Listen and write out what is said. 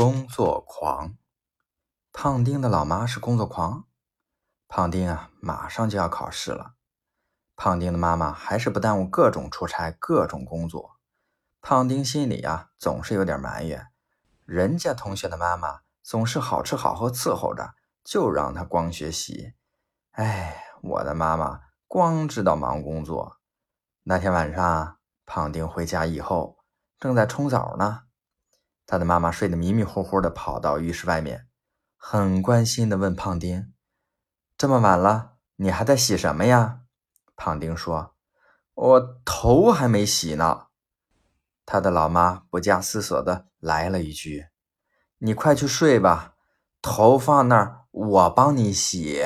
工作狂，胖丁的老妈是工作狂。胖丁啊，马上就要考试了。胖丁的妈妈还是不耽误各种出差、各种工作。胖丁心里啊，总是有点埋怨，人家同学的妈妈总是好吃好喝伺候着，就让他光学习。哎，我的妈妈光知道忙工作。那天晚上，胖丁回家以后，正在冲澡呢。他的妈妈睡得迷迷糊糊的，跑到浴室外面，很关心的问胖丁：“这么晚了，你还在洗什么呀？”胖丁说：“我头还没洗呢。”他的老妈不加思索的来了一句：“你快去睡吧，头放那儿，我帮你洗。”